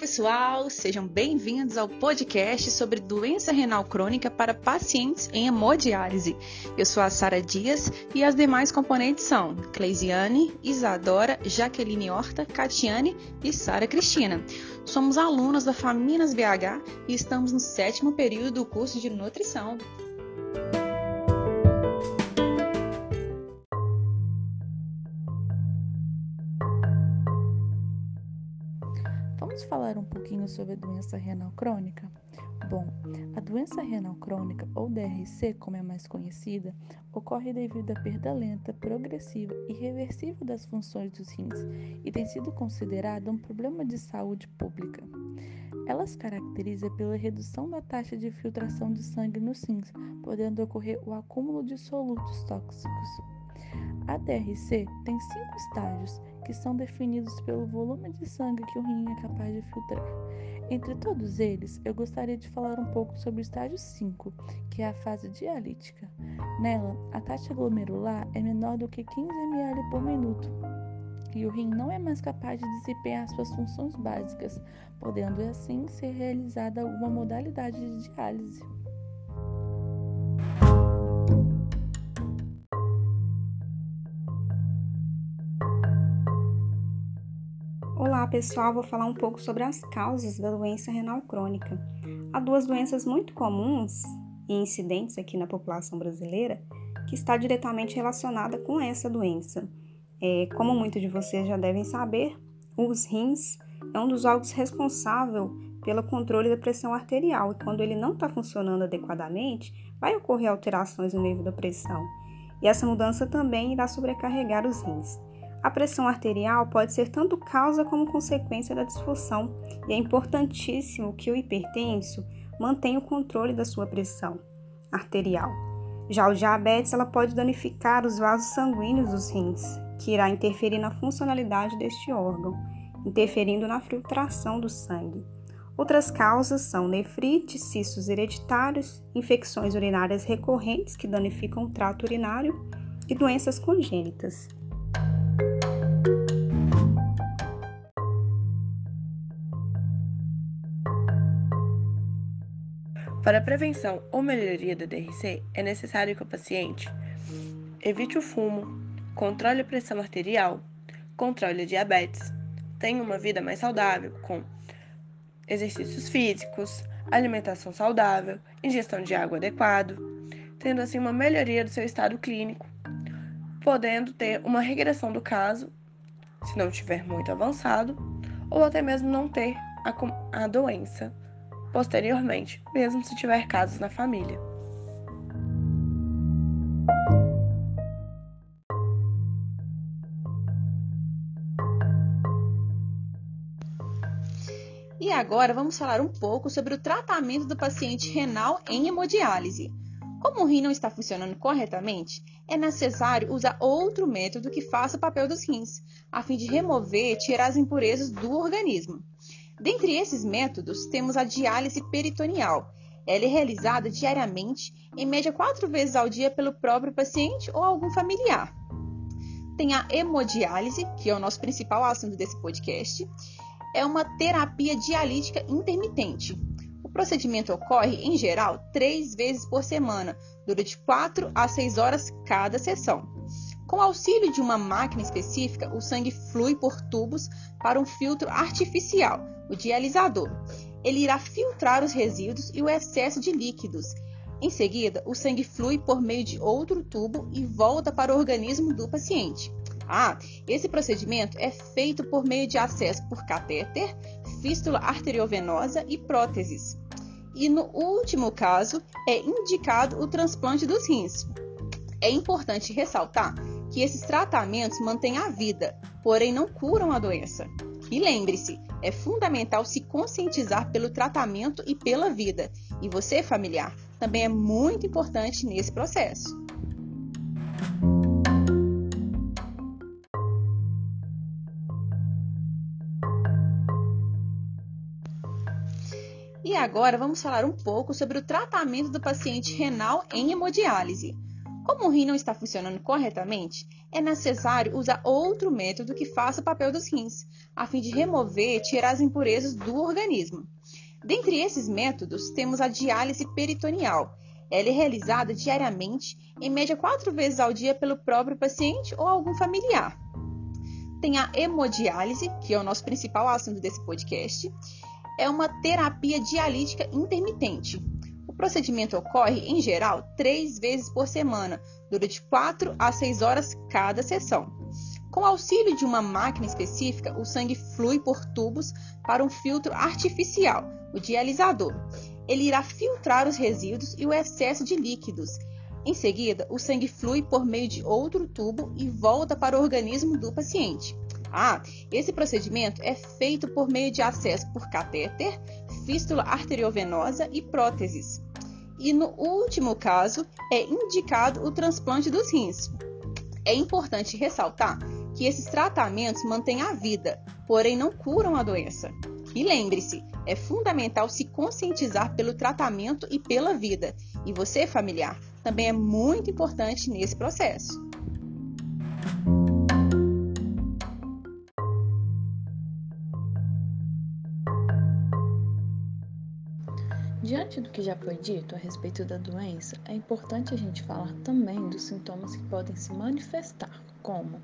pessoal, sejam bem-vindos ao podcast sobre doença renal crônica para pacientes em hemodiálise. Eu sou a Sara Dias e as demais componentes são Cleisiane, Isadora, Jaqueline Horta, Catiane e Sara Cristina. Somos alunas da Faminas BH e estamos no sétimo período do curso de nutrição. Vamos falar um pouquinho sobre a doença renal crônica? Bom, a doença renal crônica, ou DRC, como é mais conhecida, ocorre devido à perda lenta, progressiva e reversível das funções dos rins e tem sido considerada um problema de saúde pública. Ela se caracteriza pela redução da taxa de filtração de sangue nos rins, podendo ocorrer o acúmulo de solutos tóxicos. A DRC tem cinco estágios que são definidos pelo volume de sangue que o rim é capaz de filtrar. Entre todos eles, eu gostaria de falar um pouco sobre o estágio 5, que é a fase dialítica. Nela, a taxa glomerular é menor do que 15 ml por minuto e o rim não é mais capaz de desempenhar suas funções básicas, podendo assim ser realizada alguma modalidade de diálise. Pessoal, vou falar um pouco sobre as causas da doença renal crônica. Há duas doenças muito comuns e incidentes aqui na população brasileira que está diretamente relacionada com essa doença. É, como muitos de vocês já devem saber, os rins é um dos órgãos responsável pelo controle da pressão arterial e quando ele não está funcionando adequadamente, vai ocorrer alterações no nível da pressão. E essa mudança também irá sobrecarregar os rins. A pressão arterial pode ser tanto causa como consequência da disfunção, e é importantíssimo que o hipertenso mantenha o controle da sua pressão arterial. Já o diabetes ela pode danificar os vasos sanguíneos dos rins, que irá interferir na funcionalidade deste órgão, interferindo na filtração do sangue. Outras causas são nefrite, cistos hereditários, infecções urinárias recorrentes que danificam o trato urinário e doenças congênitas. Para a prevenção ou melhoria da DRC, é necessário que o paciente evite o fumo, controle a pressão arterial, controle a diabetes, tenha uma vida mais saudável com exercícios físicos, alimentação saudável, ingestão de água adequado, tendo assim uma melhoria do seu estado clínico, podendo ter uma regressão do caso, se não estiver muito avançado, ou até mesmo não ter a, a doença posteriormente, mesmo se tiver casos na família. E agora vamos falar um pouco sobre o tratamento do paciente renal em hemodiálise. Como o rim não está funcionando corretamente, é necessário usar outro método que faça o papel dos rins, a fim de remover e tirar as impurezas do organismo. Dentre esses métodos, temos a diálise peritoneal. Ela é realizada diariamente, em média quatro vezes ao dia pelo próprio paciente ou algum familiar. Tem a hemodiálise, que é o nosso principal assunto desse podcast. É uma terapia dialítica intermitente. O procedimento ocorre, em geral, três vezes por semana, durante quatro a seis horas cada sessão. Com auxílio de uma máquina específica, o sangue flui por tubos para um filtro artificial, o dialisador. Ele irá filtrar os resíduos e o excesso de líquidos. Em seguida, o sangue flui por meio de outro tubo e volta para o organismo do paciente. Ah, esse procedimento é feito por meio de acesso por catéter, fístula arteriovenosa e próteses. E no último caso, é indicado o transplante dos rins. É importante ressaltar que esses tratamentos mantêm a vida, porém não curam a doença. E lembre-se, é fundamental se conscientizar pelo tratamento e pela vida. E você, familiar, também é muito importante nesse processo. E agora vamos falar um pouco sobre o tratamento do paciente renal em hemodiálise. Como o rim não está funcionando corretamente, é necessário usar outro método que faça o papel dos rins, a fim de remover e tirar as impurezas do organismo. Dentre esses métodos, temos a diálise peritoneal. Ela é realizada diariamente, em média quatro vezes ao dia, pelo próprio paciente ou algum familiar. Tem a hemodiálise, que é o nosso principal assunto desse podcast. É uma terapia dialítica intermitente. O procedimento ocorre, em geral, três vezes por semana, durante quatro a seis horas cada sessão. Com auxílio de uma máquina específica, o sangue flui por tubos para um filtro artificial, o dialisador. Ele irá filtrar os resíduos e o excesso de líquidos. Em seguida, o sangue flui por meio de outro tubo e volta para o organismo do paciente. Ah, esse procedimento é feito por meio de acesso por catéter, fístula arteriovenosa e próteses. E no último caso, é indicado o transplante dos rins. É importante ressaltar que esses tratamentos mantêm a vida, porém não curam a doença. E lembre-se, é fundamental se conscientizar pelo tratamento e pela vida. E você, familiar, também é muito importante nesse processo. Diante do que já foi dito a respeito da doença, é importante a gente falar também dos sintomas que podem se manifestar, como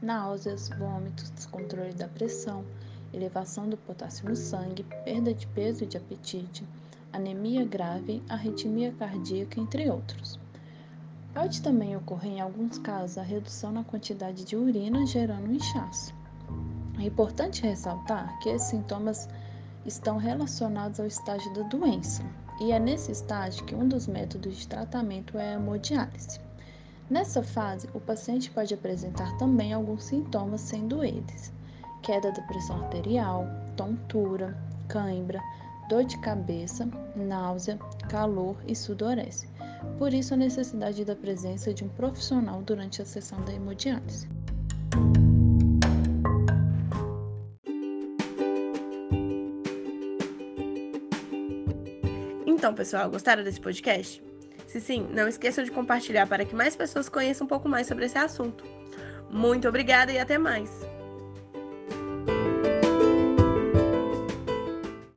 náuseas, vômitos, descontrole da pressão, elevação do potássio no sangue, perda de peso e de apetite, anemia grave, arritmia cardíaca, entre outros. Pode também ocorrer em alguns casos a redução na quantidade de urina gerando um inchaço. É importante ressaltar que esses sintomas estão relacionados ao estágio da doença, e é nesse estágio que um dos métodos de tratamento é a hemodiálise. Nessa fase, o paciente pode apresentar também alguns sintomas, sendo eles queda da pressão arterial, tontura, cãibra, dor de cabeça, náusea, calor e sudorese. Por isso, a necessidade da presença de um profissional durante a sessão da hemodiálise. Então, pessoal, gostaram desse podcast? Se sim, não esqueçam de compartilhar para que mais pessoas conheçam um pouco mais sobre esse assunto. Muito obrigada e até mais!